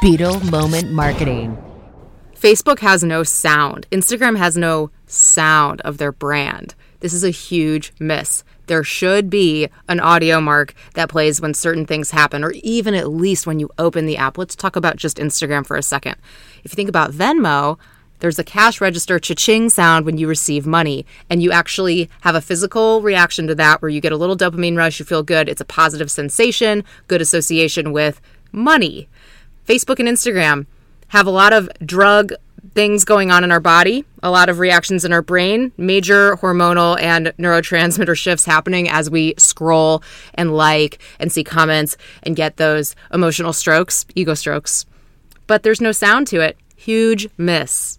Beetle Moment Marketing. Facebook has no sound. Instagram has no sound of their brand. This is a huge miss. There should be an audio mark that plays when certain things happen, or even at least when you open the app. Let's talk about just Instagram for a second. If you think about Venmo, there's a cash register cha-ching sound when you receive money and you actually have a physical reaction to that where you get a little dopamine rush you feel good it's a positive sensation good association with money facebook and instagram have a lot of drug things going on in our body a lot of reactions in our brain major hormonal and neurotransmitter shifts happening as we scroll and like and see comments and get those emotional strokes ego strokes. But there's no sound to it. Huge miss